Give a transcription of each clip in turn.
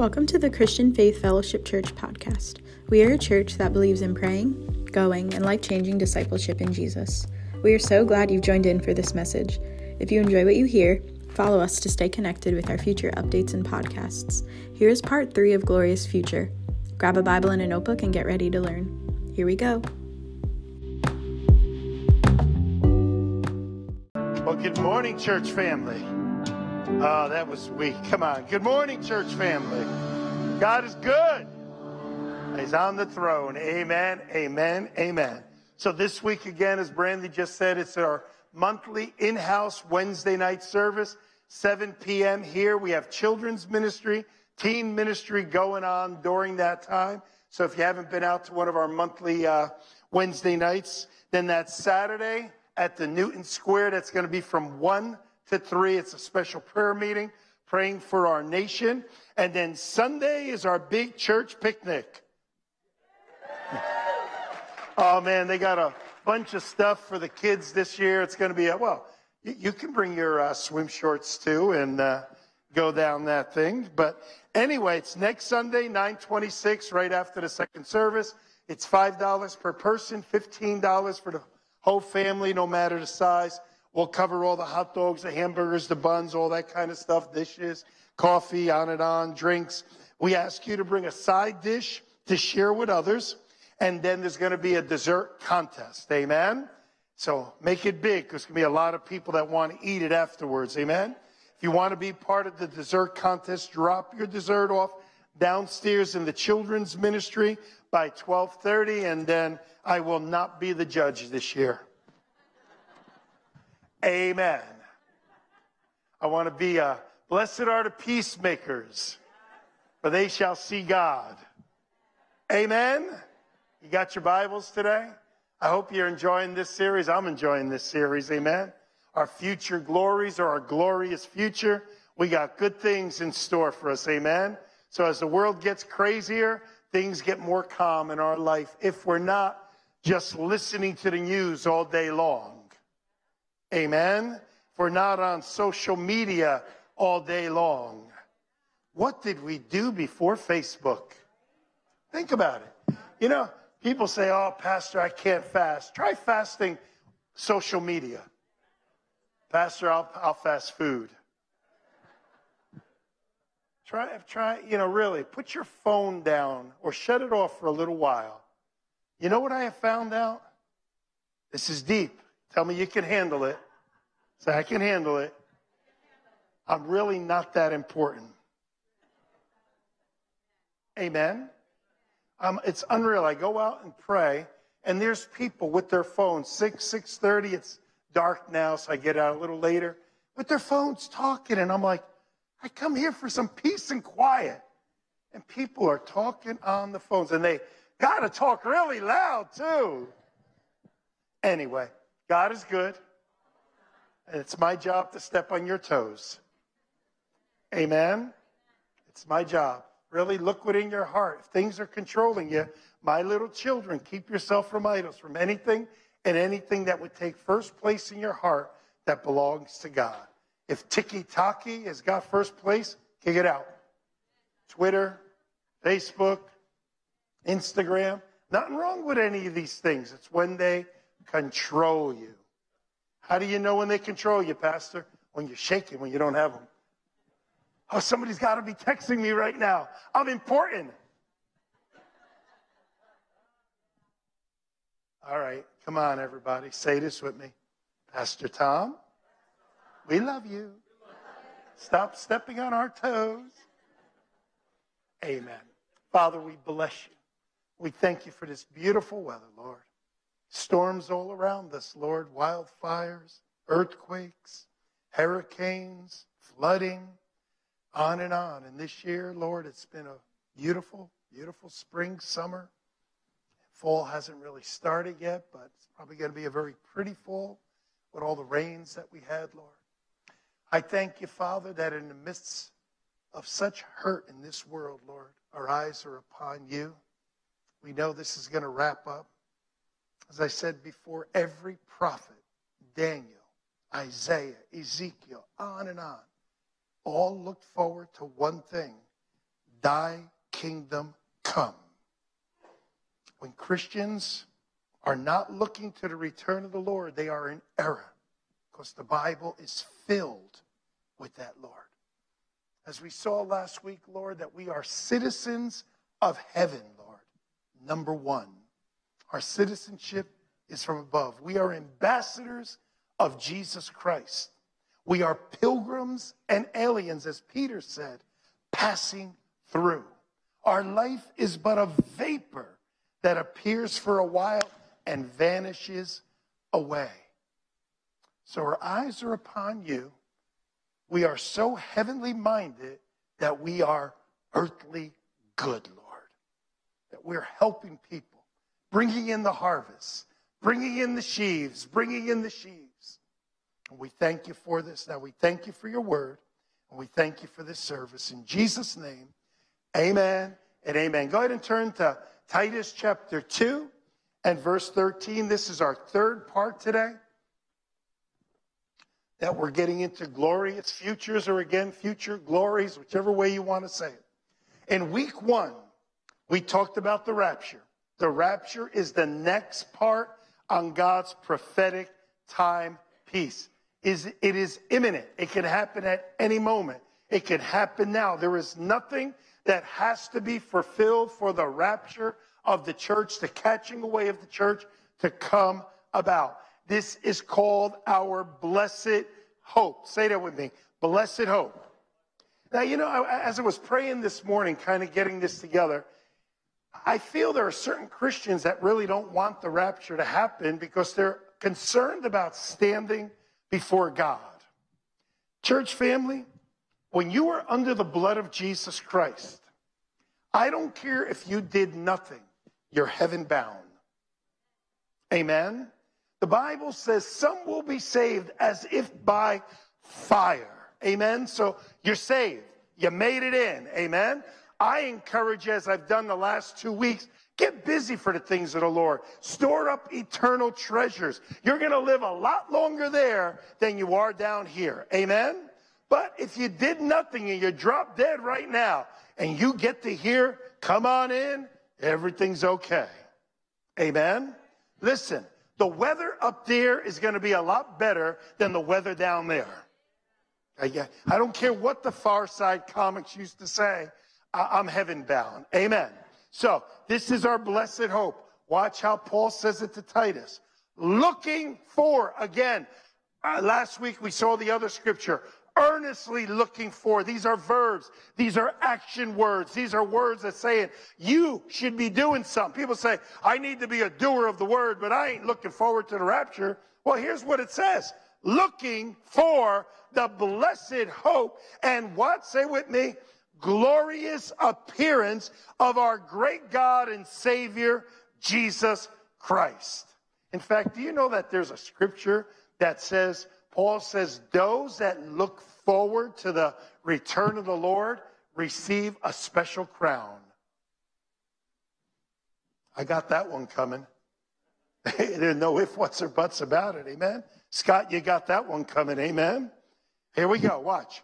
Welcome to the Christian Faith Fellowship Church podcast. We are a church that believes in praying, going, and life changing discipleship in Jesus. We are so glad you've joined in for this message. If you enjoy what you hear, follow us to stay connected with our future updates and podcasts. Here is part three of Glorious Future. Grab a Bible and a notebook and get ready to learn. Here we go. Well, good morning, church family. Oh, that was weak. Come on. Good morning, church family. God is good. He's on the throne. Amen, amen, amen. So this week again, as Brandy just said, it's our monthly in-house Wednesday night service, 7 p.m. here. We have children's ministry, teen ministry going on during that time. So if you haven't been out to one of our monthly uh, Wednesday nights, then that's Saturday at the Newton Square. That's going to be from 1 to 3. It's a special prayer meeting, praying for our nation. And then Sunday is our big church picnic. oh man, they got a bunch of stuff for the kids this year. It's going to be, a, well, you, you can bring your uh, swim shorts too and uh, go down that thing. But anyway, it's next Sunday, 926, right after the second service. It's $5 per person, $15 for the whole family, no matter the size. We'll cover all the hot dogs, the hamburgers, the buns, all that kind of stuff, dishes, coffee, on and on, drinks. We ask you to bring a side dish to share with others. And then there's going to be a dessert contest. Amen. So make it big because there's going to be a lot of people that want to eat it afterwards. Amen. If you want to be part of the dessert contest, drop your dessert off downstairs in the children's ministry by 1230 and then I will not be the judge this year. Amen. I want to be a blessed are the peacemakers, for they shall see God. Amen. You got your Bibles today? I hope you're enjoying this series. I'm enjoying this series. Amen. Our future glories or our glorious future. We got good things in store for us. Amen. So as the world gets crazier, things get more calm in our life if we're not just listening to the news all day long. Amen. We're not on social media all day long. What did we do before Facebook? Think about it. You know, people say, oh, Pastor, I can't fast. Try fasting social media. Pastor, I'll, I'll fast food. Try, try, you know, really, put your phone down or shut it off for a little while. You know what I have found out? This is deep. Tell me you can handle it. Say, I can handle it. I'm really not that important. Amen. Um, it's unreal. I go out and pray, and there's people with their phones. Six, six thirty. It's dark now, so I get out a little later. With their phones talking, and I'm like, I come here for some peace and quiet. And people are talking on the phones, and they got to talk really loud, too. Anyway, God is good. And it's my job to step on your toes. Amen? It's my job. Really look within your heart. If things are controlling you, my little children, keep yourself from idols, from anything and anything that would take first place in your heart that belongs to God. If tiki taki has got first place, kick it out. Twitter, Facebook, Instagram, nothing wrong with any of these things. It's when they control you. How do you know when they control you, Pastor? When you're shaking, when you don't have them. Oh, somebody's got to be texting me right now. I'm important. All right, come on, everybody. Say this with me. Pastor Tom, we love you. Stop stepping on our toes. Amen. Father, we bless you. We thank you for this beautiful weather, Lord. Storms all around us, Lord, wildfires, earthquakes, hurricanes, flooding, on and on. And this year, Lord, it's been a beautiful, beautiful spring, summer. Fall hasn't really started yet, but it's probably going to be a very pretty fall with all the rains that we had, Lord. I thank you, Father, that in the midst of such hurt in this world, Lord, our eyes are upon you. We know this is going to wrap up. As I said before, every prophet, Daniel, Isaiah, Ezekiel, on and on, all looked forward to one thing. thy kingdom come. When Christians are not looking to the return of the Lord, they are in error because the Bible is filled with that, Lord. As we saw last week, Lord, that we are citizens of heaven, Lord. Number one, our citizenship is from above. We are ambassadors of Jesus Christ. We are pilgrims and aliens, as Peter said, passing through. Our life is but a vapor that appears for a while and vanishes away. So our eyes are upon you. We are so heavenly minded that we are earthly good, Lord. That we're helping people, bringing in the harvest, bringing in the sheaves, bringing in the sheaves. And we thank you for this. Now we thank you for your word, and we thank you for this service. In Jesus' name, amen and amen. Go ahead and turn to Titus chapter 2 and verse 13. This is our third part today that we're getting into glorious futures or again future glories, whichever way you want to say it. In week one, we talked about the rapture. The rapture is the next part on God's prophetic time piece. Is it is imminent. It can happen at any moment. It can happen now. There is nothing that has to be fulfilled for the rapture of the church, the catching away of the church to come about. This is called our blessed hope. Say that with me. Blessed hope. Now, you know, as I was praying this morning, kind of getting this together, I feel there are certain Christians that really don't want the rapture to happen because they're concerned about standing before God. Church family, when you are under the blood of Jesus Christ, I don't care if you did nothing, you're heaven bound. Amen? The Bible says some will be saved as if by fire. Amen? So you're saved. You made it in. Amen? I encourage you, as I've done the last two weeks, get busy for the things of the Lord. Store up eternal treasures. You're going to live a lot longer there than you are down here. Amen? But if you did nothing and you drop dead right now and you get to hear, come on in, everything's okay. Amen? Listen, the weather up there is going to be a lot better than the weather down there. I, I don't care what the Far Side comics used to say. I'm heaven bound. Amen. So this is our blessed hope. Watch how Paul says it to Titus. Looking for, again, uh, last week we saw the other scripture, earnestly looking for. These are verbs. These are action words. These are words that saying you should be doing something. People say, I need to be a doer of the word, but I ain't looking forward to the rapture. Well, here's what it says. Looking for the blessed hope and what? Say with me glorious appearance of our great God and Savior, Jesus Christ. In fact, do you know that there's a scripture that says, Paul says, those that look forward to the return of the Lord receive a special crown. I got that one coming. There's no if, whats, or buts about it. Amen. Scott, you got that one coming. Amen. Here we go. Watch.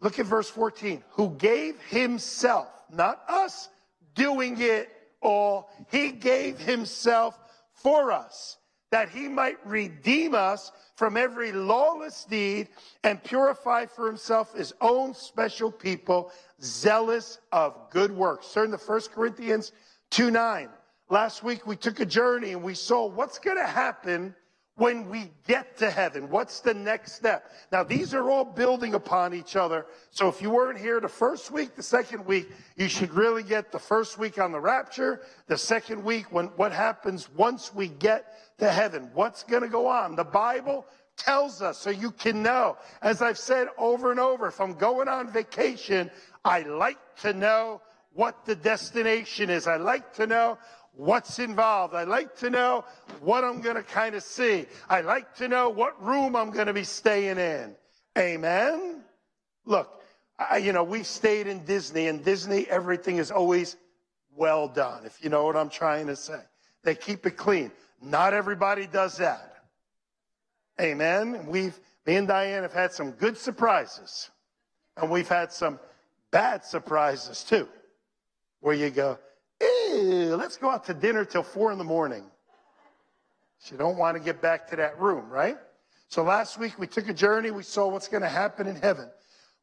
Look at verse 14. Who gave himself, not us doing it all, he gave himself for us that he might redeem us from every lawless deed and purify for himself his own special people, zealous of good works. Turn to 1 Corinthians 2 9. Last week we took a journey and we saw what's going to happen when we get to heaven? What's the next step? Now, these are all building upon each other. So if you weren't here the first week, the second week, you should really get the first week on the rapture, the second week when what happens once we get to heaven. What's going to go on? The Bible tells us so you can know. As I've said over and over, if I'm going on vacation, I like to know what the destination is. I like to know what's involved. I like to know what I'm going to kind of see. I like to know what room I'm going to be staying in. Amen. Look, I, you know, we've stayed in Disney, and Disney, everything is always well done, if you know what I'm trying to say. They keep it clean. Not everybody does that. Amen. We've, me and Diane have had some good surprises, and we've had some bad surprises too, where you go, Let's go out to dinner till four in the morning. You don't want to get back to that room, right? So last week we took a journey. We saw what's going to happen in heaven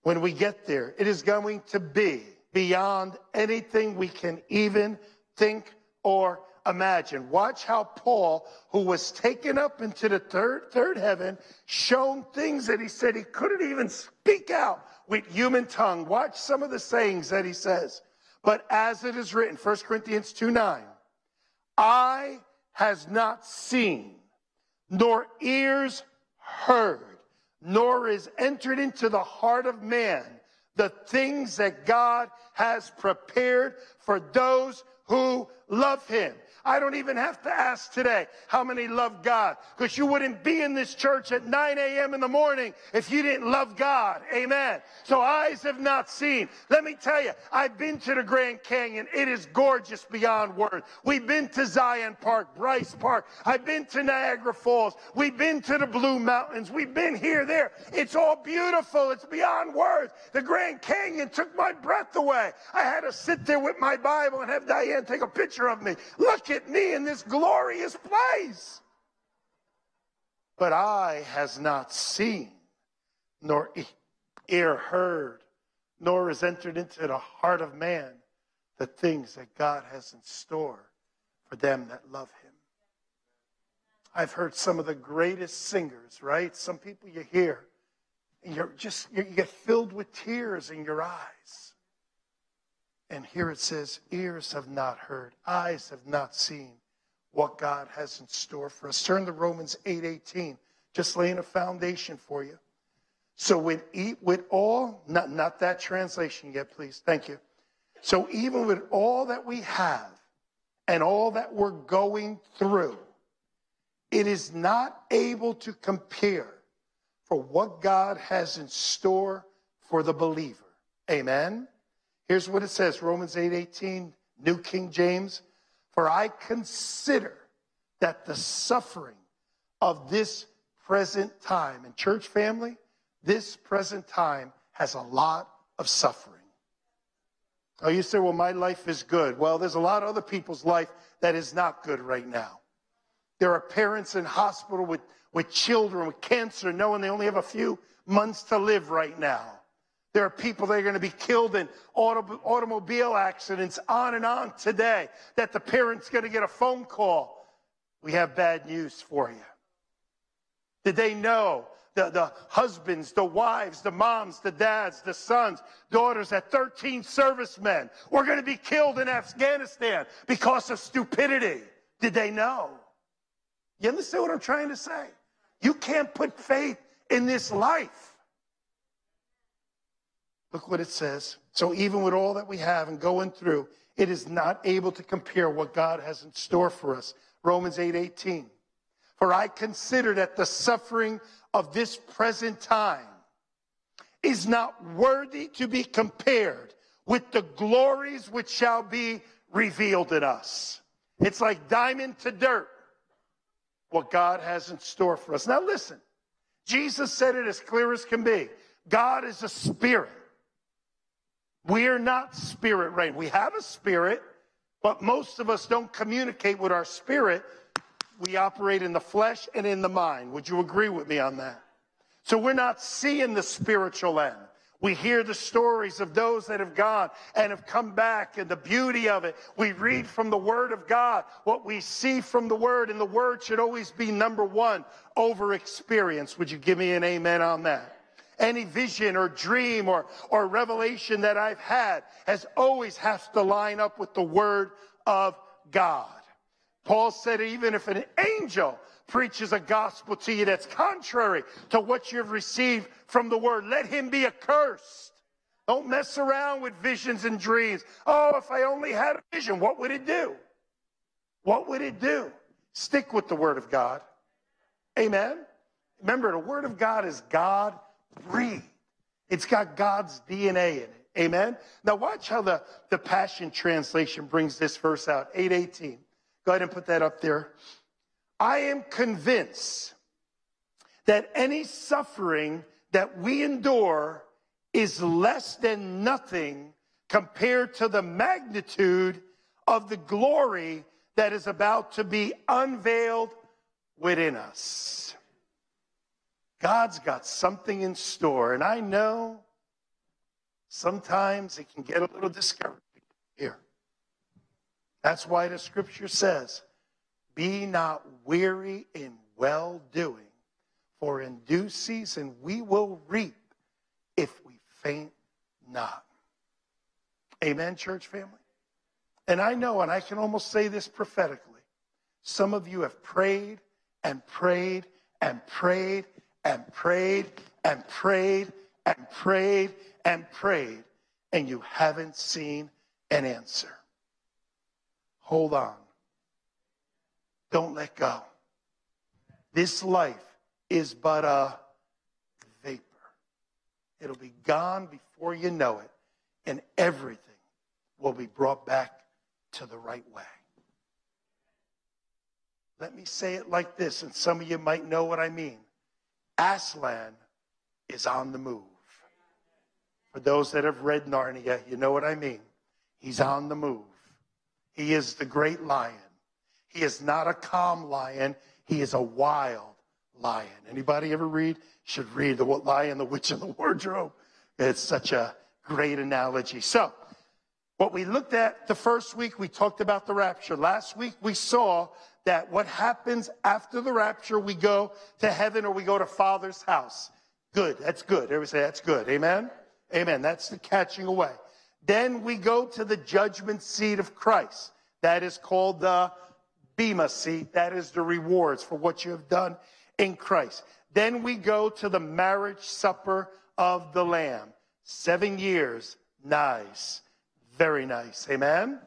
when we get there. It is going to be beyond anything we can even think or imagine. Watch how Paul, who was taken up into the third, third heaven, shown things that he said he couldn't even speak out with human tongue. Watch some of the sayings that he says. But as it is written, 1 Corinthians 2 9, eye has not seen, nor ears heard, nor is entered into the heart of man the things that God has prepared for those who love him. I don't even have to ask today how many love God because you wouldn't be in this church at 9 a.m. in the morning if you didn't love God. Amen. So eyes have not seen. Let me tell you, I've been to the Grand Canyon. It is gorgeous beyond words. We've been to Zion Park, Bryce Park. I've been to Niagara Falls. We've been to the Blue Mountains. We've been here, there. It's all beautiful. It's beyond words. The Grand Canyon took my breath away. I had to sit there with my Bible and have Diane take a picture of me. Look at at me in this glorious place. But eye has not seen, nor ear heard, nor has entered into the heart of man the things that God has in store for them that love him. I've heard some of the greatest singers, right? Some people you hear, and you're just, you get filled with tears in your eyes. And here it says, ears have not heard, eyes have not seen what God has in store for us. Turn to Romans 8:18, just laying a foundation for you. So with with all, not, not that translation yet, please. Thank you. So even with all that we have and all that we're going through, it is not able to compare for what God has in store for the believer. Amen. Here's what it says Romans 8 18, New King James. For I consider that the suffering of this present time, and church family, this present time has a lot of suffering. Oh, you say, well, my life is good. Well, there's a lot of other people's life that is not good right now. There are parents in hospital with, with children with cancer knowing they only have a few months to live right now. There are people that are going to be killed in auto, automobile accidents on and on today that the parent's going to get a phone call. We have bad news for you. Did they know the, the husbands, the wives, the moms, the dads, the sons, daughters, that 13 servicemen were going to be killed in Afghanistan because of stupidity? Did they know? You understand what I'm trying to say? You can't put faith in this life. Look what it says. So even with all that we have and going through, it is not able to compare what God has in store for us. Romans 8 18. For I consider that the suffering of this present time is not worthy to be compared with the glories which shall be revealed in us. It's like diamond to dirt, what God has in store for us. Now, listen, Jesus said it as clear as can be God is a spirit. We're not spirit reign. We have a spirit, but most of us don't communicate with our spirit. We operate in the flesh and in the mind. Would you agree with me on that? So we're not seeing the spiritual end. We hear the stories of those that have gone and have come back and the beauty of it. We read mm-hmm. from the Word of God what we see from the Word, and the Word should always be number one over experience. Would you give me an amen on that? Any vision or dream or, or revelation that I've had has always has to line up with the word of God. Paul said, even if an angel preaches a gospel to you that's contrary to what you've received from the word, let him be accursed. Don't mess around with visions and dreams. Oh, if I only had a vision, what would it do? What would it do? Stick with the word of God. Amen. Remember, the word of God is God breathed. It's got God's DNA in it. Amen. Now watch how the, the Passion Translation brings this verse out. 818. Go ahead and put that up there. I am convinced that any suffering that we endure is less than nothing compared to the magnitude of the glory that is about to be unveiled within us. God's got something in store, and I know sometimes it can get a little discouraging here. That's why the scripture says, Be not weary in well doing, for in due season we will reap if we faint not. Amen, church family? And I know, and I can almost say this prophetically, some of you have prayed and prayed and prayed and prayed and prayed and prayed and prayed, and you haven't seen an answer. Hold on. Don't let go. This life is but a vapor. It'll be gone before you know it, and everything will be brought back to the right way. Let me say it like this, and some of you might know what I mean. Aslan is on the move. For those that have read Narnia, you know what I mean. He's on the move. He is the great lion. He is not a calm lion. He is a wild lion. Anybody ever read? Should read the Lion, the Witch, and the Wardrobe. It's such a great analogy. So, what we looked at the first week, we talked about the rapture. Last week, we saw that what happens after the rapture, we go to heaven or we go to Father's house. Good. That's good. Everybody say that's good. Amen. Amen. That's the catching away. Then we go to the judgment seat of Christ. That is called the Bema seat. That is the rewards for what you have done in Christ. Then we go to the marriage supper of the Lamb. Seven years. Nice. Very nice. Amen.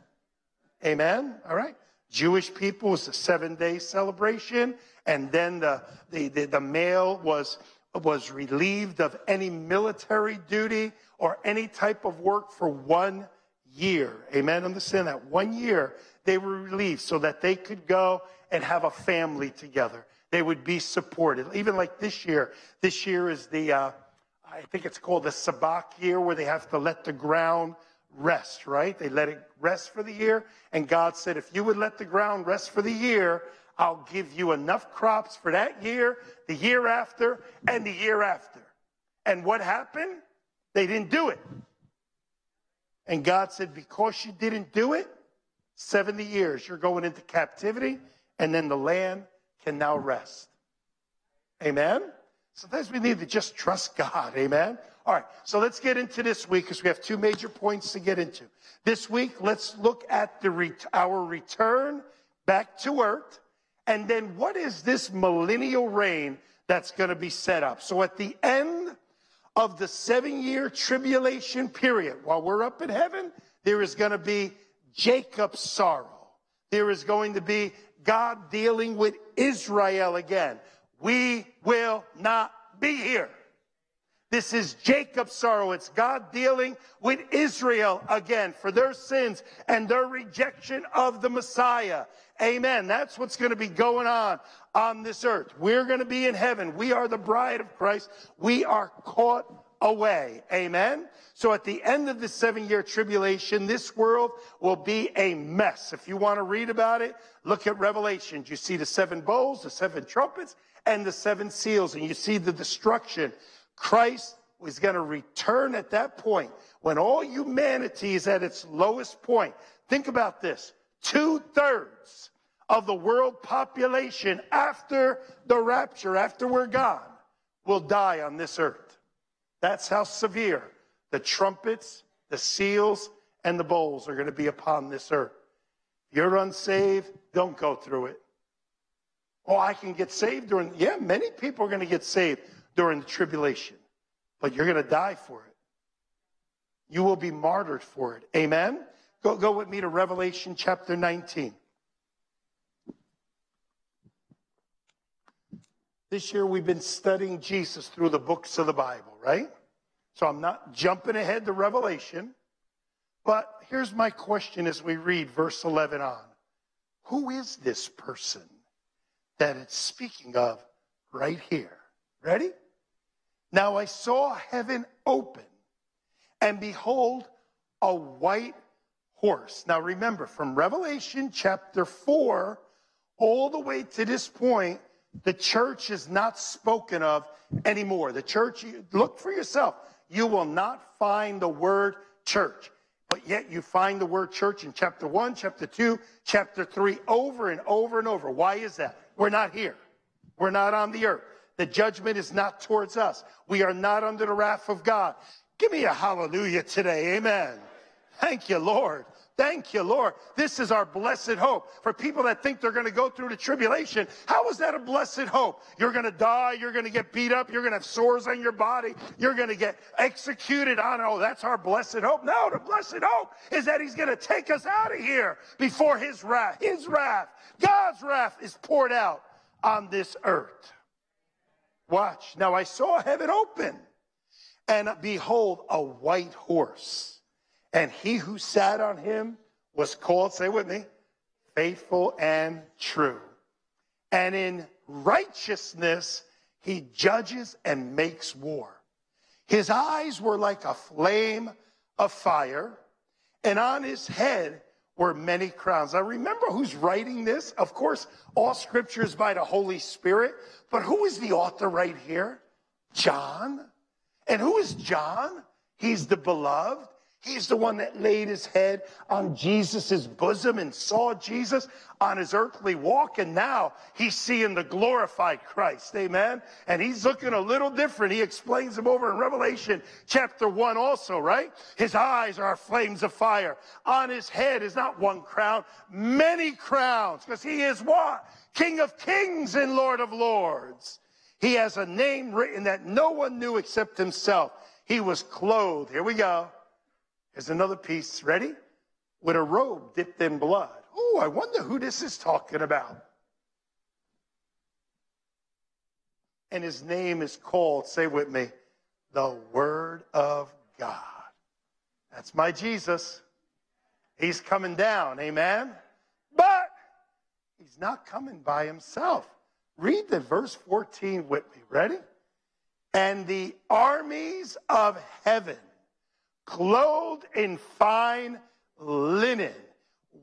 Amen. All right. Jewish people was a seven day celebration. And then the, the, the, the male was, was relieved of any military duty or any type of work for one year. Amen. Understand that. One year they were relieved so that they could go and have a family together. They would be supported. Even like this year, this year is the, uh, I think it's called the Sabbath year where they have to let the ground rest, right? They let it rest for the year. And God said, if you would let the ground rest for the year, I'll give you enough crops for that year, the year after, and the year after. And what happened? They didn't do it. And God said, because you didn't do it, 70 years you're going into captivity, and then the land can now rest. Amen? Sometimes we need to just trust God. Amen? All right, so let's get into this week because we have two major points to get into. This week, let's look at the re- our return back to earth, and then what is this millennial reign that's going to be set up? So at the end of the seven year tribulation period, while we're up in heaven, there is going to be Jacob's sorrow. There is going to be God dealing with Israel again. We will not be here. This is Jacob's sorrow. It's God dealing with Israel again for their sins and their rejection of the Messiah. Amen. That's what's going to be going on on this earth. We're going to be in heaven. We are the bride of Christ. We are caught away. Amen. So at the end of the seven year tribulation, this world will be a mess. If you want to read about it, look at Revelation. You see the seven bowls, the seven trumpets, and the seven seals, and you see the destruction Christ was going to return at that point when all humanity is at its lowest point. Think about this. Two thirds of the world population after the rapture, after we're gone, will die on this earth. That's how severe the trumpets, the seals, and the bowls are going to be upon this earth. If you're unsaved, don't go through it. Oh, I can get saved during, yeah, many people are going to get saved during the tribulation, but you're going to die for it. You will be martyred for it. Amen? Go, go with me to Revelation chapter 19. This year we've been studying Jesus through the books of the Bible, right? So I'm not jumping ahead to Revelation. But here's my question as we read verse 11 on. Who is this person that it's speaking of right here? Ready? Now I saw heaven open, And behold, a white horse. Now remember, from Revelation chapter 4 all the way to this point, the church is not spoken of anymore. The church, look for yourself. You will not find the word church. But yet you find the word church in chapter 1, chapter 2, chapter 3 over and over and over. Why is that? We're not here. We're not on the earth. The judgment is not towards us. We are not under the wrath of God. Give me a hallelujah today. Amen. Thank you, Lord. Thank you, Lord. This is our blessed hope. For people that think they're going to go through the tribulation, how is that a blessed hope? You're going to die. You're going to get beat up. You're going to have sores on your body. You're going to get executed on. Oh, that's our blessed hope. No, the blessed hope is that he's going to take us out of here before his wrath. His wrath, God's wrath is poured out on this earth. Watch. Now I saw heaven open and behold, a white horse and he who sat on him was called, say with me, faithful and true. And in righteousness, he judges and makes war. His eyes were like a flame of fire, and on his head were many crowns. Now remember who's writing this? Of course, all scripture is by the Holy Spirit, but who is the author right here? John. And who is John? He's the beloved. He's the one that laid his head on Jesus' bosom and saw Jesus on his earthly walk. And now he's seeing the glorified Christ. Amen. And he's looking a little different. He explains him over in Revelation chapter one also, right? His eyes are flames of fire. On his head is not one crown, many crowns, because he is what? King of kings and Lord of lords. He has a name written that no one knew except himself. He was clothed. Here we go Here's another piece. Ready? With a robe dipped in blood. Oh, I wonder who this is talking about. And his name is called, say with me, the Word of God. That's my Jesus. He's coming down. Amen. But he's not coming by himself. Read the verse 14 with me. Ready? And the armies of heaven clothed in fine linen,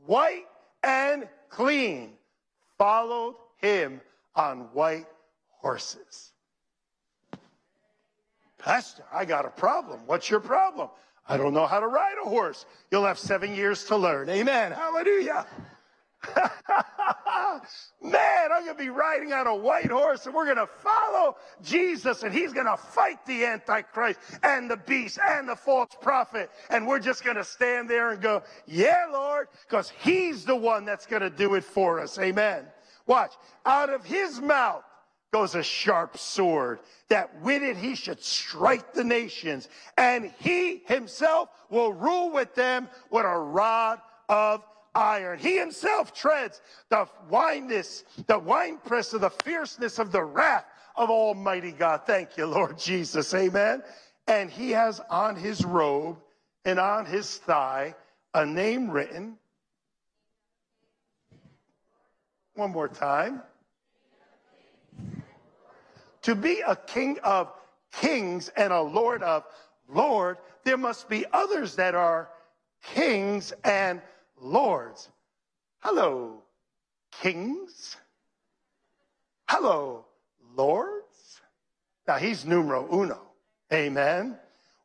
white and clean, followed him on white horses. Pastor, I got a problem. What's your problem? I don't know how to ride a horse. You'll have seven years to learn. Amen. Hallelujah. Man, I'm going to be riding on a white horse and we're going to follow Jesus and he's going to fight the Antichrist and the beast and the false prophet. And we're just going to stand there and go, yeah, Lord, because he's the one that's going to do it for us. Amen. Watch. Out of his mouth goes a sharp sword that with it he should strike the nations and he himself will rule with them with a rod of iron. He himself treads the wineness, the winepress of the fierceness of the wrath of Almighty God. Thank you, Lord Jesus. Amen. And he has on his robe and on his thigh a name written. One more time. To be a king of kings and a lord of lord, there must be others that are kings and lords. Hello, kings. Hello, lords. Now he's numero uno. Amen.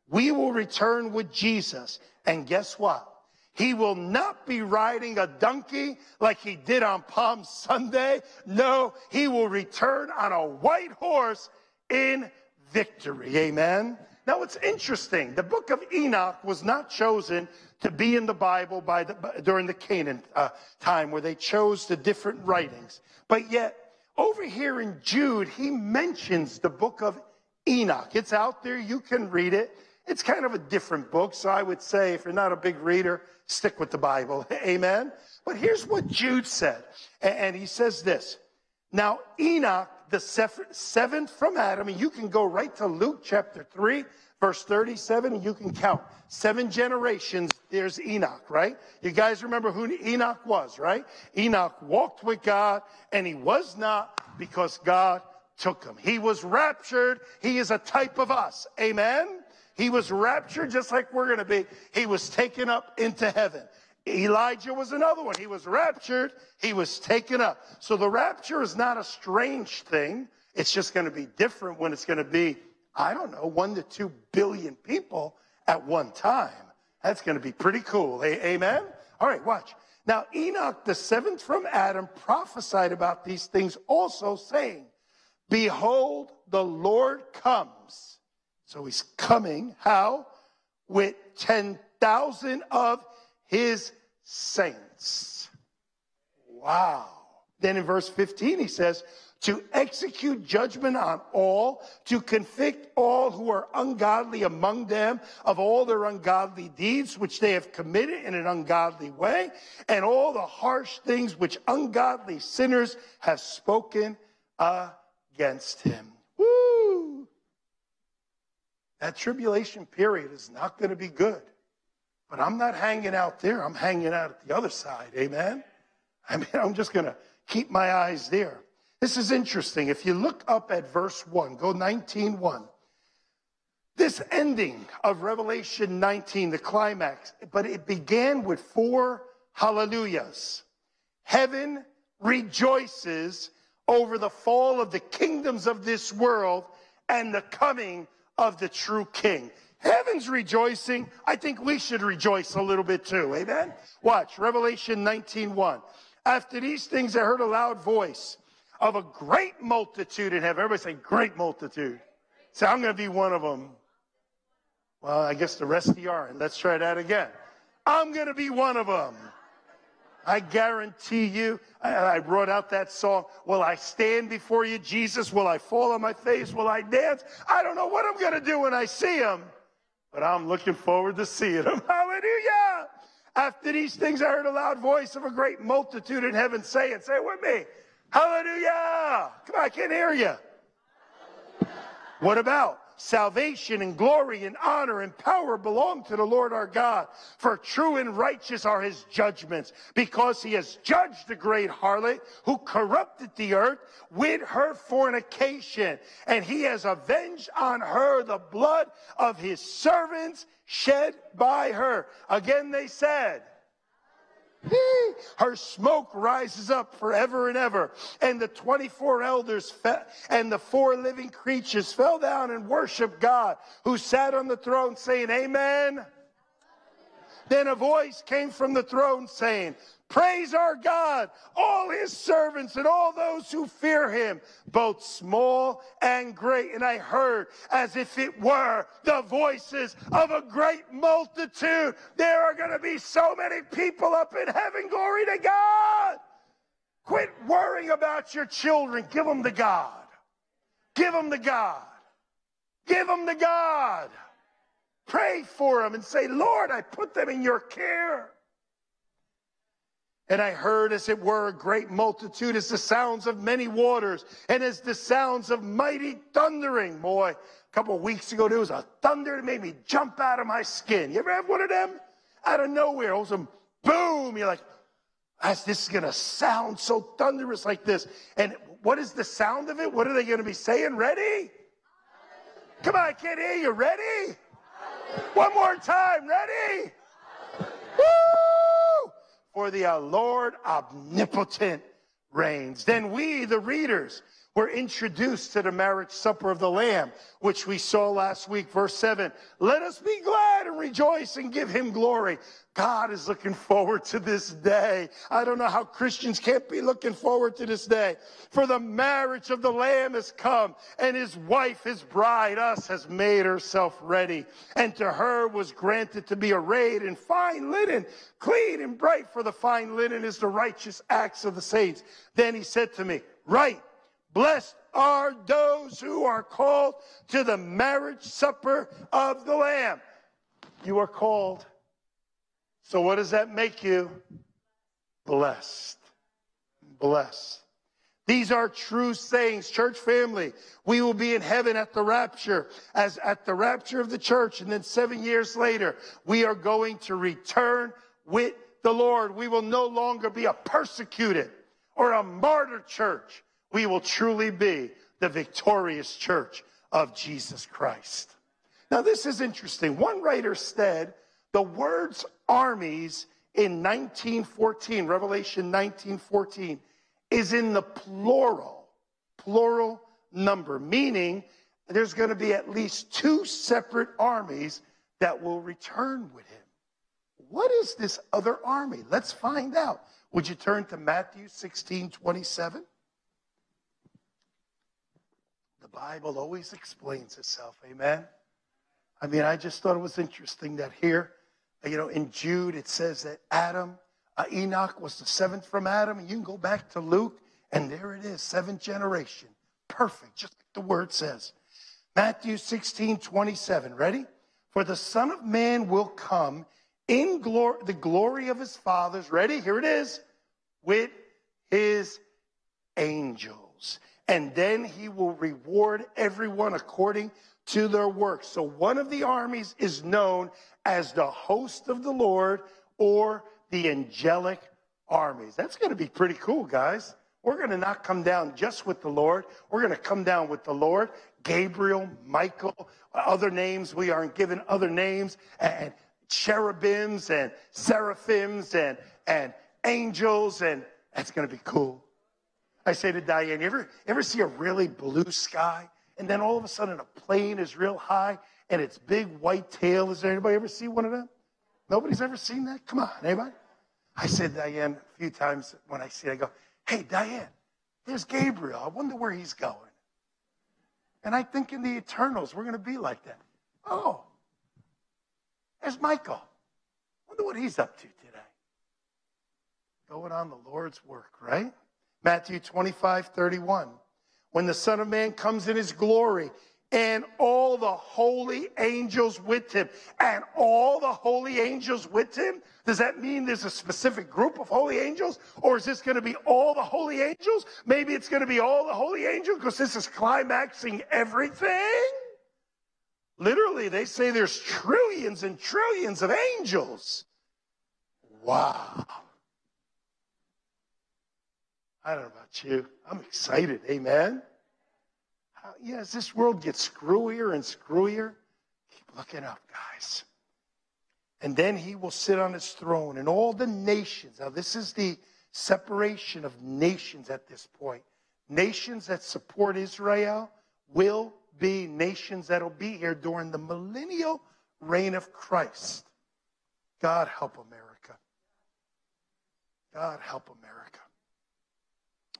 We will return with Jesus. And guess what? He will not be riding a donkey like he did on Palm Sunday. No, he will return on a white horse in victory. Amen. Now it's interesting. The book of Enoch was not chosen to be in the Bible by the, during the canon uh, time where they chose the different writings. But yet, over here in Jude, he mentions the book of Enoch. It's out there. You can read it. It's kind of a different book. So I would say, if you're not a big reader, stick with the Bible. Amen. But here's what Jude said. And he says this. Now, Enoch, the seventh from Adam, and you can go right to Luke chapter 3, verse 37, and you can count seven generations. There's Enoch, right? You guys remember who Enoch was, right? Enoch walked with God, and he was not because God took him. He was raptured. He is a type of us. Amen. He was raptured just like we're going to be. He was taken up into heaven. Elijah was another one. He was raptured. He was taken up. So the rapture is not a strange thing. It's just going to be different when it's going to be, I don't know, one to two billion people at one time. That's going to be pretty cool. Amen? All right, watch. Now, Enoch, the seventh from Adam, prophesied about these things also, saying, Behold, the Lord comes. So he's coming. How? With 10,000 of his saints. Wow. Then in verse 15, he says, to execute judgment on all, to convict all who are ungodly among them of all their ungodly deeds which they have committed in an ungodly way, and all the harsh things which ungodly sinners have spoken against him. Woo! That tribulation period is not going to be good. But I'm not hanging out there. I'm hanging out at the other side. Amen? I mean, I'm just going to keep my eyes there. This is interesting. If you look up at verse 1, go 19 1. This ending of Revelation 19, the climax, but it began with four hallelujahs. Heaven rejoices over the fall of the kingdoms of this world and the coming of the true king. Heaven's rejoicing. I think we should rejoice a little bit too. Amen. Watch Revelation 19 1. After these things, I heard a loud voice of a great multitude in heaven. Everybody say, great multitude. Say, I'm going to be one of them. Well, I guess the rest of you aren't. Let's try that again. I'm going to be one of them. I guarantee you, I brought out that song. Will I stand before you, Jesus? Will I fall on my face? Will I dance? I don't know what I'm going to do when I see him, but I'm looking forward to seeing him. Hallelujah. After these things, I heard a loud voice of a great multitude in heaven saying, say it with me, Hallelujah. Come on, I can't hear you. What about? Salvation and glory and honor and power belong to the Lord our God. For true and righteous are his judgments, because he has judged the great harlot who corrupted the earth with her fornication. And he has avenged on her the blood of his servants shed by her. Again, they said, her smoke rises up forever and ever. And the 24 elders fe- and the four living creatures fell down and worshiped God who sat on the throne saying, Amen. Then a voice came from the throne saying, Praise our God, all his servants and all those who fear him, both small and great. And I heard as if it were the voices of a great multitude. There are going to be so many people up in heaven. Glory to God. Quit worrying about your children. Give them to God. Give them to God. Give them to God. Pray for them and say, Lord, I put them in your care. And I heard, as it were, a great multitude, as the sounds of many waters, and as the sounds of mighty thundering. Boy, a couple weeks ago, there was a thunder that made me jump out of my skin. You ever have one of them? Out of nowhere, all of a boom, you're like, as this is going to sound so thunderous like this. And what is the sound of it? What are they going to be saying? Ready? Come on, I can't hear you. Ready? One more time. Ready? Woo! for the uh, Lord omnipotent reigns. Then we, the readers, were introduced to the marriage supper of the Lamb, which we saw last week, verse 7. Let us be glad and rejoice and give him glory. God is looking forward to this day. I don't know how Christians can't be looking forward to this day. For the marriage of the Lamb has come, and his wife, his bride, us, has made herself ready. And to her was granted to be arrayed in fine linen, clean and bright, for the fine linen is the righteous acts of the saints. Then he said to me, Write Blessed are those who are called to the marriage supper of the Lamb. You are called. So, what does that make you? Blessed. Blessed. These are true sayings, church family. We will be in heaven at the rapture, as at the rapture of the church. And then seven years later, we are going to return with the Lord. We will no longer be a persecuted or a martyr church we will truly be the victorious church of Jesus Christ. Now, this is interesting. One writer said the words armies in 1914, Revelation 1914, is in the plural, plural number, meaning there's going to be at least two separate armies that will return with him. What is this other army? Let's find out. Would you turn to Matthew 16 27? The Bible always explains itself. Amen. I mean, I just thought it was interesting that here, you know, in Jude, it says that Adam, uh, Enoch was the seventh from Adam. You can go back to Luke, and there it is, seventh generation. Perfect, just like the word says. Matthew 16, 27. Ready? For the Son of Man will come in glory, the glory of his fathers. Ready? Here it is. With his angels. And then he will reward everyone according to their works. So one of the armies is known as the host of the Lord or the angelic armies. That's going to be pretty cool, guys. We're going to not come down just with the Lord. We're going to come down with the Lord. Gabriel, Michael, other names. We aren't given other names. And cherubims and seraphims and, and angels. And that's going to be cool. I say to Diane, you ever, ever see a really blue sky? and then all of a sudden a plane is real high and its big white tail. Is there anybody ever see one of them? Nobody's ever seen that? Come on, anybody? I said Diane a few times when I see it, I go, hey, Diane, there's Gabriel. I wonder where he's going. And I think in the Eternals, we're going to be like that. Oh, there's Michael. Wonder what he's up to today. Going on the Lord's work, right? Matthew 25, 31 when the Son of Man comes in his glory and all the holy angels with him. And all the holy angels with him? Does that mean there's a specific group of holy angels? Or is this going to be all the holy angels? Maybe it's going to be all the holy angels because this is climaxing everything. Literally, they say there's trillions and trillions of angels. Wow. I don't know about you. I'm excited. Amen. How, yeah, as this world gets screwier and screwier, keep looking up, guys. And then he will sit on his throne, and all the nations. Now, this is the separation of nations at this point. Nations that support Israel will be nations that'll be here during the millennial reign of Christ. God help America. God help America.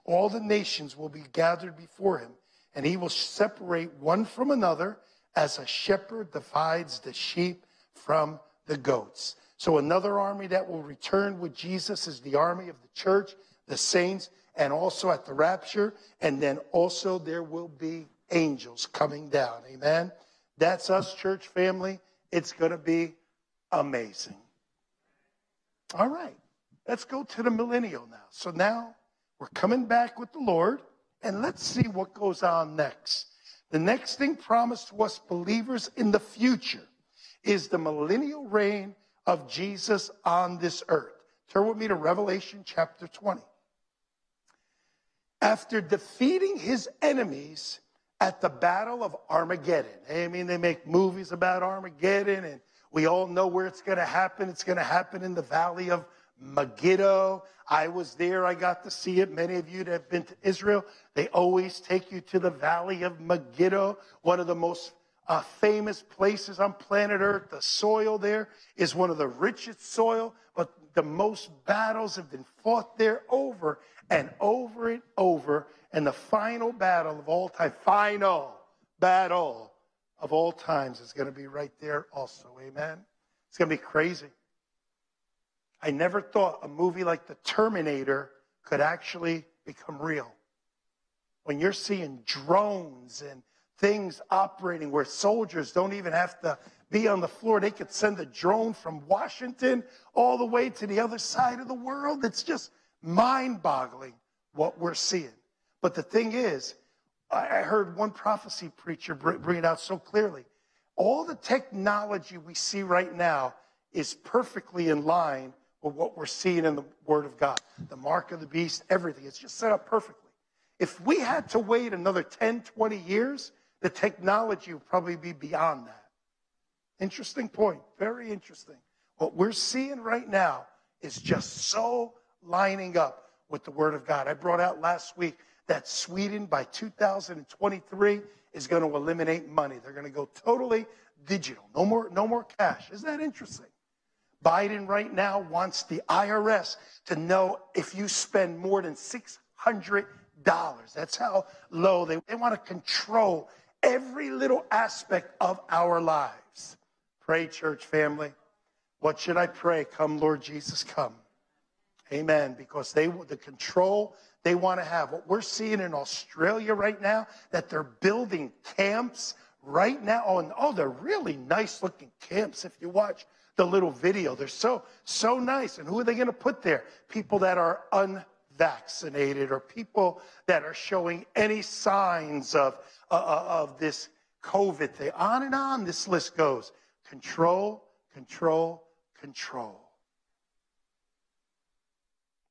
All the nations will be gathered before him, and he will separate one from another as a shepherd divides the sheep from the goats. So, another army that will return with Jesus is the army of the church, the saints, and also at the rapture. And then also there will be angels coming down. Amen. That's us, church family. It's going to be amazing. All right. Let's go to the millennial now. So now we're coming back with the Lord, and let's see what goes on next. The next thing promised to us believers in the future is the millennial reign of Jesus on this earth. Turn with me to Revelation chapter 20. After defeating his enemies at the Battle of Armageddon, I mean, they make movies about Armageddon, and we all know where it's going to happen. It's going to happen in the valley of Megiddo. I was there. I got to see it. Many of you that have been to Israel, they always take you to the Valley of Megiddo, one of the most uh, famous places on planet Earth. The soil there is one of the richest soil, but the most battles have been fought there over and over and over. And the final battle of all time, final battle of all times is going to be right there also. Amen. It's going to be crazy. I never thought a movie like The Terminator could actually become real. When you're seeing drones and things operating where soldiers don't even have to be on the floor, they could send a drone from Washington all the way to the other side of the world. It's just mind boggling what we're seeing. But the thing is, I heard one prophecy preacher bring it out so clearly. All the technology we see right now is perfectly in line with what we're seeing in the Word of God. The mark of the beast, everything. It's just set up perfectly. If we had to wait another 10, 20 years, the technology would probably be beyond that. Interesting point. Very interesting. What we're seeing right now is just so lining up with the Word of God. I brought out last week that Sweden by 2023 is going to eliminate money. They're going to go totally digital. No more, no more cash. Isn't that interesting? Biden right now wants the IRS to know if you spend more than $600. That's how low they, they want to control every little aspect of our lives. Pray, church family. What should I pray? Come, Lord Jesus, come. Amen. Because they the control they want to have. What we're seeing in Australia right now, that they're building camps right now. Oh, and oh, they're really nice looking camps if you watch the little video. They're so, so nice. And who are they going to put there? People that are unvaccinated or people that are showing any signs of, uh, uh, of this COVID thing. On and on this list goes. Control, control, control.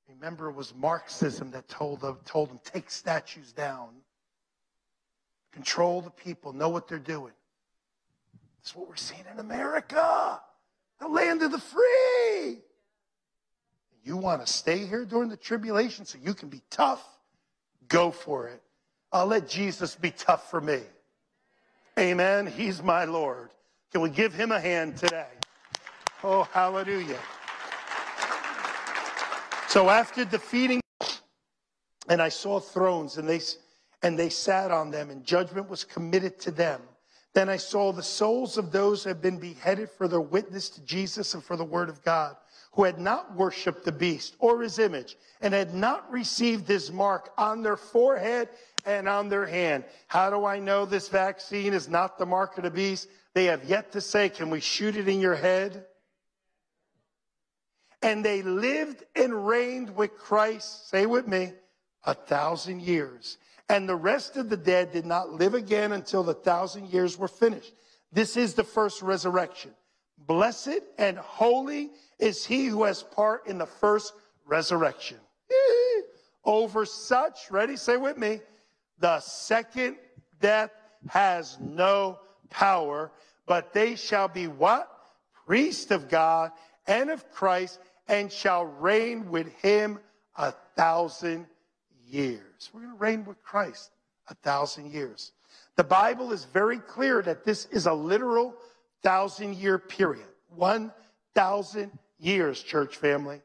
Remember, it was Marxism that told them, told them take statues down, control the people, know what they're doing. That's what we're seeing in America the land of the free. You want to stay here during the tribulation so you can be tough? Go for it. I'll let Jesus be tough for me. Amen. He's my Lord. Can we give him a hand today? Oh, hallelujah. So after defeating, and I saw thrones, and they, and they sat on them, and judgment was committed to them. Then I saw the souls of those who had been beheaded for their witness to Jesus and for the word of God, who had not worshiped the beast or his image, and had not received his mark on their forehead and on their hand. How do I know this vaccine is not the mark of the beast? They have yet to say, Can we shoot it in your head? And they lived and reigned with Christ, say with me, a thousand years and the rest of the dead did not live again until the thousand years were finished. This is the first resurrection. Blessed and holy is he who has part in the first resurrection. Over such, ready, say with me, the second death has no power, but they shall be what? Priest of God and of Christ, and shall reign with him a thousand years. We're going to reign with Christ a thousand years. The Bible is very clear that this is a literal thousand year period. One thousand years, church family.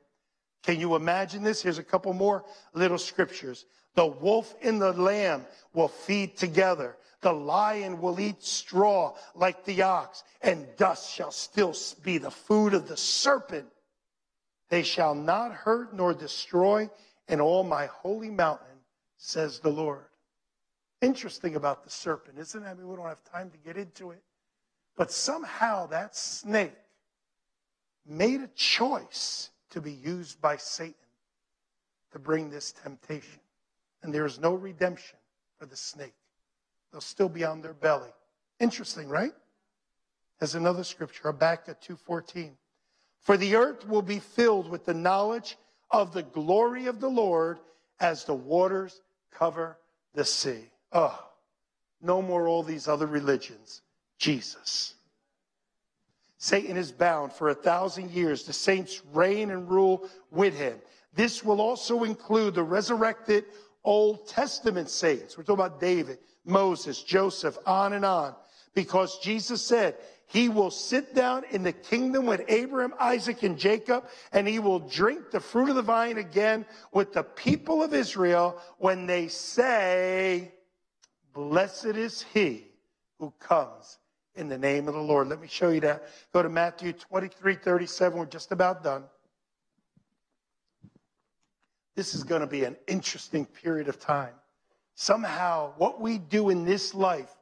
Can you imagine this? Here's a couple more little scriptures. The wolf and the lamb will feed together. The lion will eat straw like the ox, and dust shall still be the food of the serpent. They shall not hurt nor destroy in all my holy mountain, says the Lord. Interesting about the serpent, isn't it? I mean, we don't have time to get into it. But somehow that snake made a choice to be used by Satan to bring this temptation. And there is no redemption for the snake. They'll still be on their belly. Interesting, right? As another scripture, Habakkuk 2.14. For the earth will be filled with the knowledge of the glory of the Lord as the waters cover the sea. Oh, no more all these other religions. Jesus. Satan is bound for a thousand years. The saints reign and rule with him. This will also include the resurrected Old Testament saints. We're talking about David, Moses, Joseph, on and on. Because Jesus said, he will sit down in the kingdom with Abraham, Isaac, and Jacob, and he will drink the fruit of the vine again with the people of Israel when they say, Blessed is he who comes in the name of the Lord. Let me show you that. Go to Matthew 23 37. We're just about done. This is going to be an interesting period of time. Somehow, what we do in this life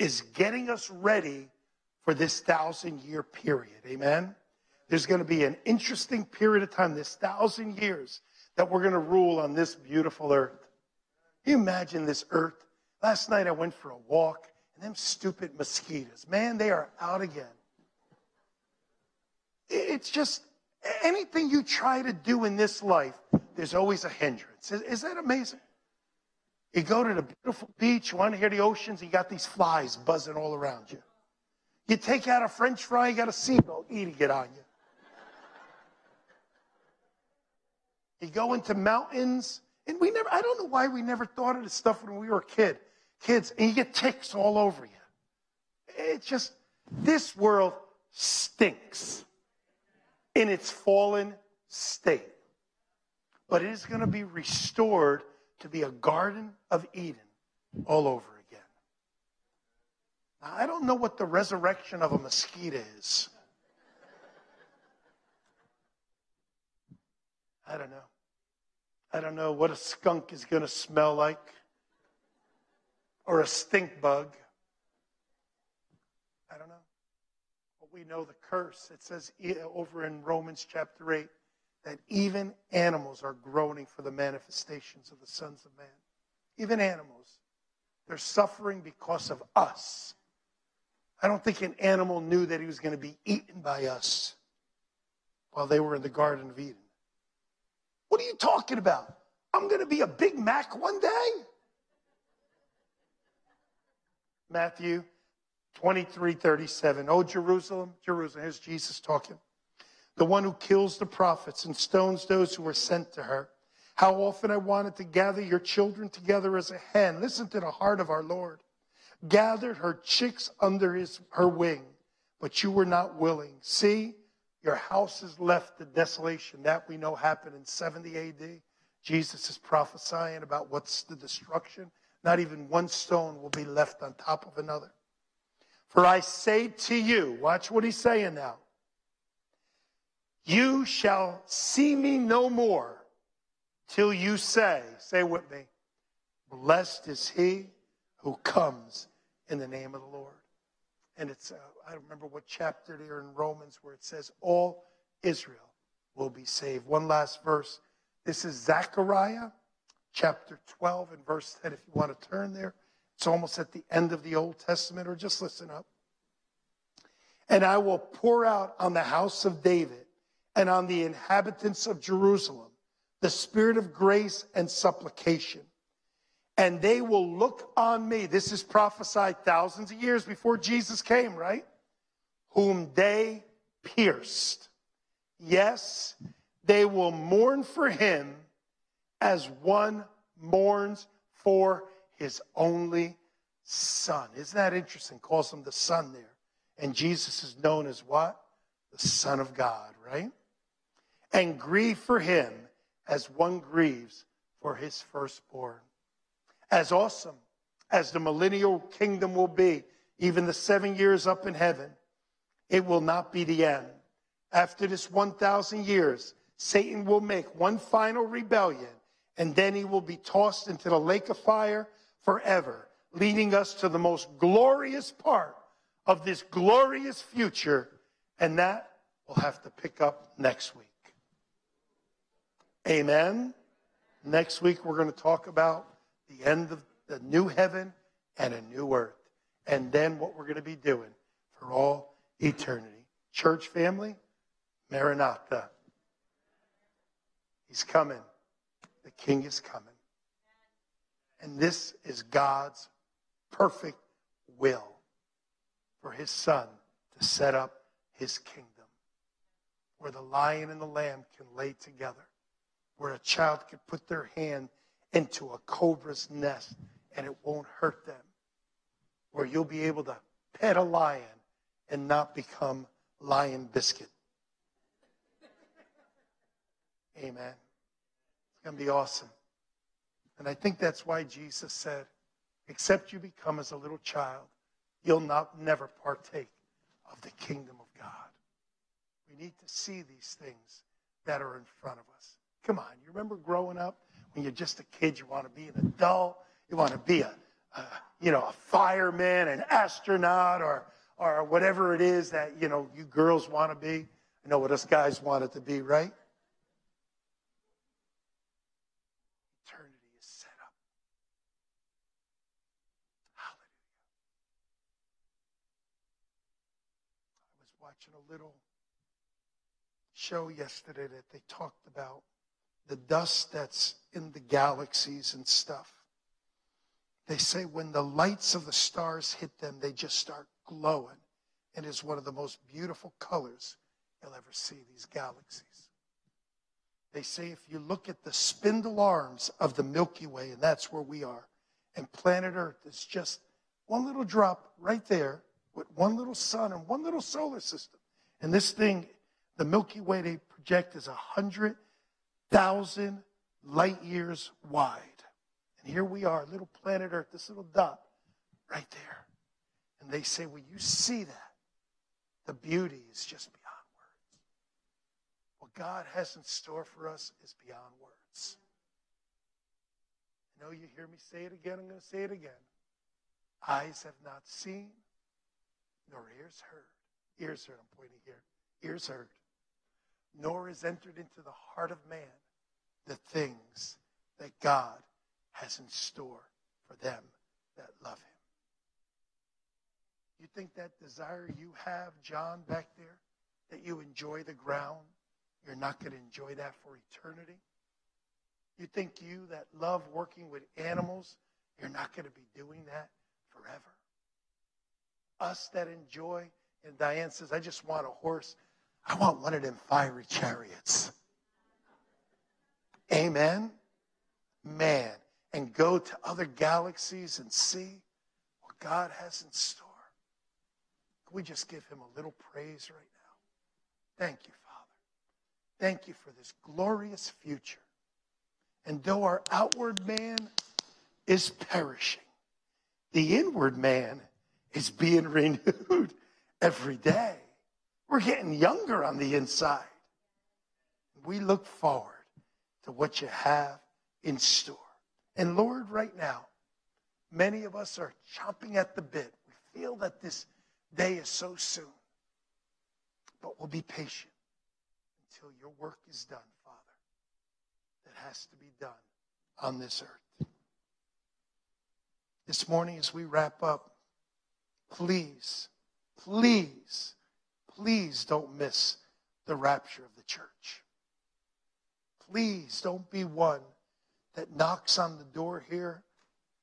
is getting us ready for this thousand year period. Amen. There's going to be an interesting period of time, this thousand years, that we're going to rule on this beautiful earth. Can you imagine this earth? Last night I went for a walk, and them stupid mosquitoes, man, they are out again. It's just anything you try to do in this life, there's always a hindrance. Is, is that amazing? You go to the beautiful beach, you want to hear the oceans, you got these flies buzzing all around you. You take out a french fry, you got a seagull eating it on you. You go into mountains, and we never, I don't know why we never thought of this stuff when we were kid, kids, and you get ticks all over you. It's just, this world stinks in its fallen state. But it is going to be restored to be a garden of Eden all over again. I don't know what the resurrection of a mosquito is. I don't know. I don't know what a skunk is going to smell like or a stink bug. I don't know. But we know the curse. It says over in Romans chapter 8 that even animals are groaning for the manifestations of the sons of man. Even animals. They're suffering because of us. I don't think an animal knew that he was going to be eaten by us while they were in the Garden of Eden. What are you talking about? I'm going to be a Big Mac one day? Matthew 23 37. Oh, Jerusalem, Jerusalem. Here's Jesus talking. The one who kills the prophets and stones those who are sent to her. How often I wanted to gather your children together as a hen. Listen to the heart of our Lord. Gathered her chicks under his, her wing, but you were not willing. See, your house is left to desolation. That we know happened in 70 AD. Jesus is prophesying about what's the destruction. Not even one stone will be left on top of another. For I say to you, watch what he's saying now. You shall see me no more till you say, say with me, blessed is he who comes in the name of the Lord. And it's, uh, I don't remember what chapter here in Romans where it says, all Israel will be saved. One last verse. This is Zechariah chapter 12 and verse 10, if you want to turn there. It's almost at the end of the Old Testament, or just listen up. And I will pour out on the house of David and on the inhabitants of Jerusalem the spirit of grace and supplication. And they will look on me. This is prophesied thousands of years before Jesus came, right? Whom they pierced. Yes, they will mourn for him as one mourns for his only son. Isn't that interesting? Calls him the son there. And Jesus is known as what? The Son of God, right? And grieve for him as one grieves for his firstborn. As awesome as the millennial kingdom will be, even the seven years up in heaven, it will not be the end. After this 1,000 years, Satan will make one final rebellion, and then he will be tossed into the lake of fire forever, leading us to the most glorious part of this glorious future, and that we'll have to pick up next week. Amen. Next week, we're going to talk about the end of the new heaven and a new earth, and then what we're going to be doing for all eternity. Church family, Maranatha. He's coming. The King is coming. And this is God's perfect will for his son to set up his kingdom where the lion and the lamb can lay together, where a child can put their hand into a cobra's nest and it won't hurt them, where you'll be able to pet a lion and not become lion biscuit. Amen. It's going to be awesome. And I think that's why Jesus said, except you become as a little child, you'll not never partake of the kingdom of God. We need to see these things that are in front of us. Come on, you remember growing up when you're just a kid, you want to be an adult, you want to be a, a you know, a fireman, an astronaut, or or whatever it is that you know you girls want to be. I know what us guys want it to be, right? Eternity is set up. Hallelujah. I was watching a little show yesterday that they talked about the dust that's in the galaxies and stuff. They say when the lights of the stars hit them, they just start glowing and it's one of the most beautiful colors you'll ever see, these galaxies. They say if you look at the spindle arms of the Milky Way, and that's where we are, and planet Earth is just one little drop right there with one little sun and one little solar system. And this thing, the Milky Way, they project is 100,000 light years wide. And here we are, little planet Earth, this little dot right there. And they say, when you see that, the beauty is just beyond words. What God has in store for us is beyond words. I know you hear me say it again. I'm going to say it again. Eyes have not seen, nor ears heard. Ears heard, I'm pointing here. Ears heard. Nor is entered into the heart of man the things that God has in store for them that love him. You think that desire you have, John, back there, that you enjoy the ground, you're not going to enjoy that for eternity? You think you that love working with animals, you're not going to be doing that forever? Us that enjoy, and Diane says, I just want a horse. I want one of them fiery chariots. Amen? Man. And go to other galaxies and see what God has in store. Can we just give him a little praise right now? Thank you, Father. Thank you for this glorious future. And though our outward man is perishing, the inward man is being renewed every day. We're getting younger on the inside. We look forward to what you have in store. And Lord, right now, many of us are chomping at the bit. We feel that this day is so soon. But we'll be patient until your work is done, Father, that has to be done on this earth. This morning, as we wrap up, please, please, please don't miss the rapture of the church. Please don't be one that knocks on the door here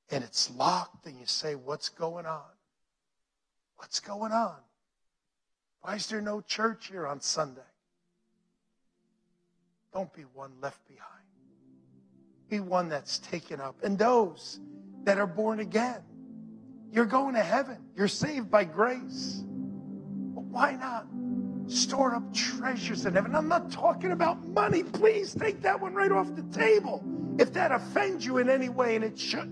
and it's locked and you say, What's going on? What's going on? Why is there no church here on Sunday? Don't be one left behind. Be one that's taken up. And those that are born again, you're going to heaven. You're saved by grace. Why not store up treasures in heaven? I'm not talking about money. Please take that one right off the table. If that offends you in any way, and it should.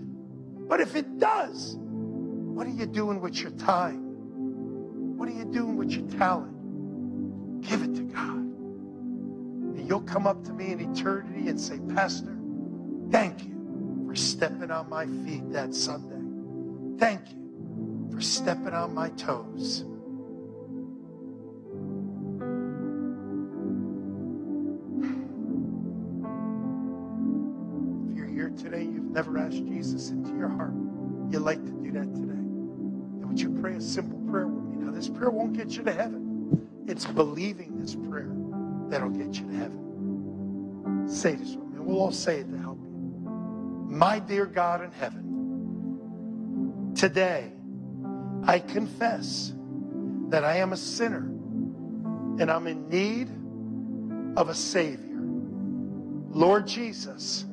But if it does, what are you doing with your time? What are you doing with your talent? Give it to God. And you'll come up to me in eternity and say, Pastor, thank you for stepping on my feet that Sunday. Thank you for stepping on my toes. Never asked Jesus into your heart, you'd like to do that today. Then would you pray a simple prayer with me? Now, this prayer won't get you to heaven. It's believing this prayer that'll get you to heaven. Say this with me. We'll all say it to help you. My dear God in heaven, today I confess that I am a sinner and I'm in need of a Savior. Lord Jesus,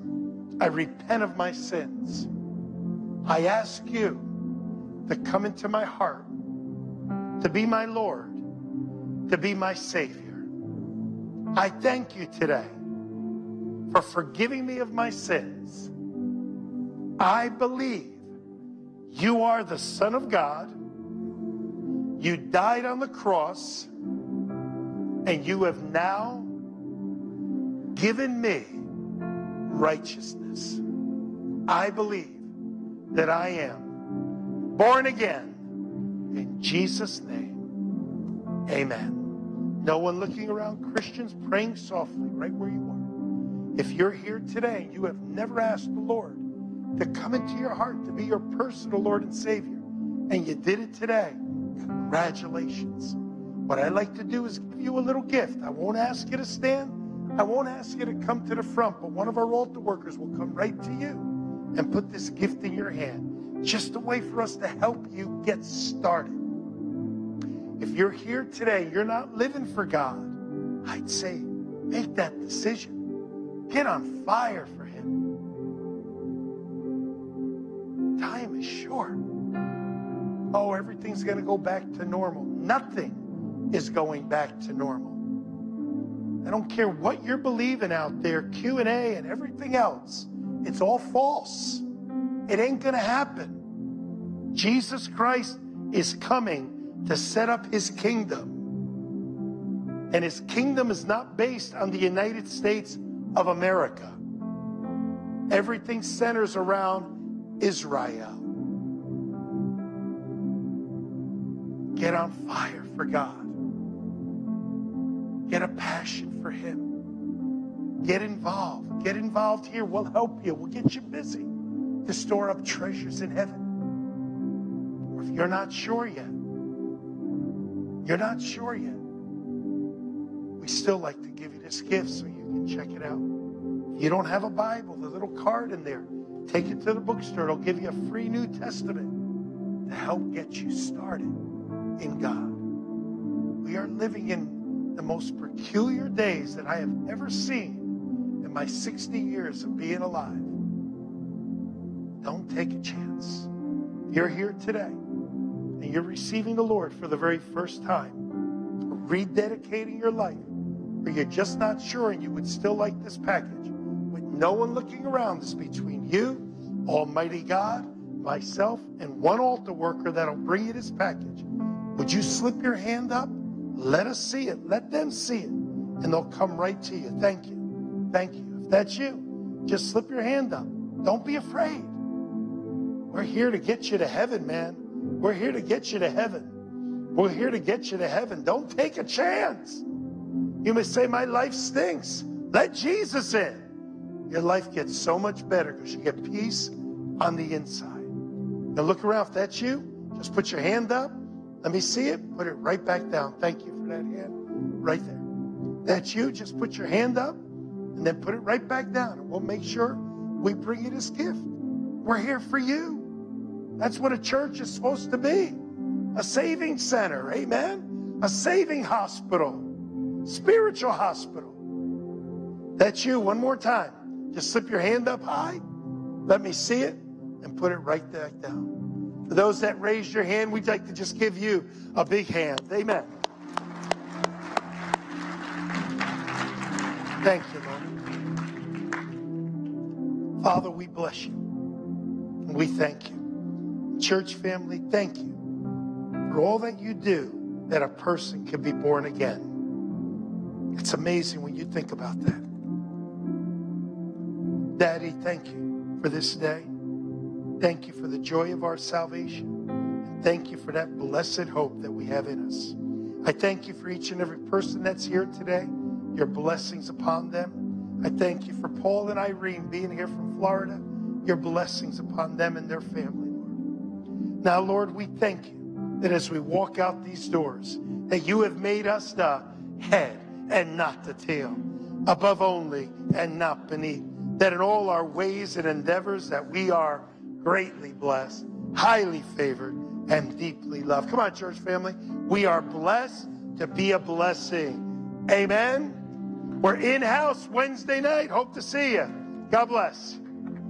I repent of my sins. I ask you to come into my heart to be my Lord, to be my Savior. I thank you today for forgiving me of my sins. I believe you are the Son of God. You died on the cross, and you have now given me righteousness. I believe that I am born again in Jesus' name, amen. No one looking around, Christians praying softly right where you are. If you're here today and you have never asked the Lord to come into your heart to be your personal Lord and Savior, and you did it today, congratulations. What I'd like to do is give you a little gift. I won't ask you to stand. I won't ask you to come to the front, but one of our altar workers will come right to you and put this gift in your hand. Just a way for us to help you get started. If you're here today, you're not living for God, I'd say make that decision. Get on fire for Him. Time is short. Oh, everything's going to go back to normal. Nothing is going back to normal. I don't care what you're believing out there, QAnon and everything else. It's all false. It ain't going to happen. Jesus Christ is coming to set up his kingdom. And his kingdom is not based on the United States of America. Everything centers around Israel. Get on fire for God. Get a passion for Him. Get involved. Get involved here. We'll help you. We'll get you busy to store up treasures in heaven. Or if you're not sure yet, you're not sure yet, we still like to give you this gift so you can check it out. If you don't have a Bible, the little card in there, take it to the bookstore. It'll give you a free New Testament to help get you started in God. We are living in the most peculiar days that I have ever seen in my 60 years of being alive. Don't take a chance. You're here today and you're receiving the Lord for the very first time, rededicating your life, or you're just not sure and you would still like this package with no one looking around. This between you, Almighty God, myself, and one altar worker that'll bring you this package. Would you slip your hand up? Let us see it. Let them see it. And they'll come right to you. Thank you. Thank you. If that's you, just slip your hand up. Don't be afraid. We're here to get you to heaven, man. We're here to get you to heaven. We're here to get you to heaven. Don't take a chance. You may say, My life stinks. Let Jesus in. Your life gets so much better because you get peace on the inside. Now look around. If that's you, just put your hand up. Let me see it. Put it right back down. Thank you for that hand. Right there. That's you. Just put your hand up and then put it right back down. And we'll make sure we bring you this gift. We're here for you. That's what a church is supposed to be a saving center. Amen. A saving hospital, spiritual hospital. That's you. One more time. Just slip your hand up high. Let me see it and put it right back down. For those that raised your hand, we'd like to just give you a big hand. Amen. Thank you, Lord. Father, we bless you. We thank you. Church family, thank you for all that you do that a person can be born again. It's amazing when you think about that. Daddy, thank you for this day. Thank you for the joy of our salvation. And thank you for that blessed hope that we have in us. I thank you for each and every person that's here today, your blessings upon them. I thank you for Paul and Irene being here from Florida, your blessings upon them and their family, Lord. Now, Lord, we thank you that as we walk out these doors, that you have made us the head and not the tail, above only and not beneath. That in all our ways and endeavors that we are greatly blessed, highly favored, and deeply loved. Come on, church family. We are blessed to be a blessing. Amen. We're in house Wednesday night. Hope to see you. God bless.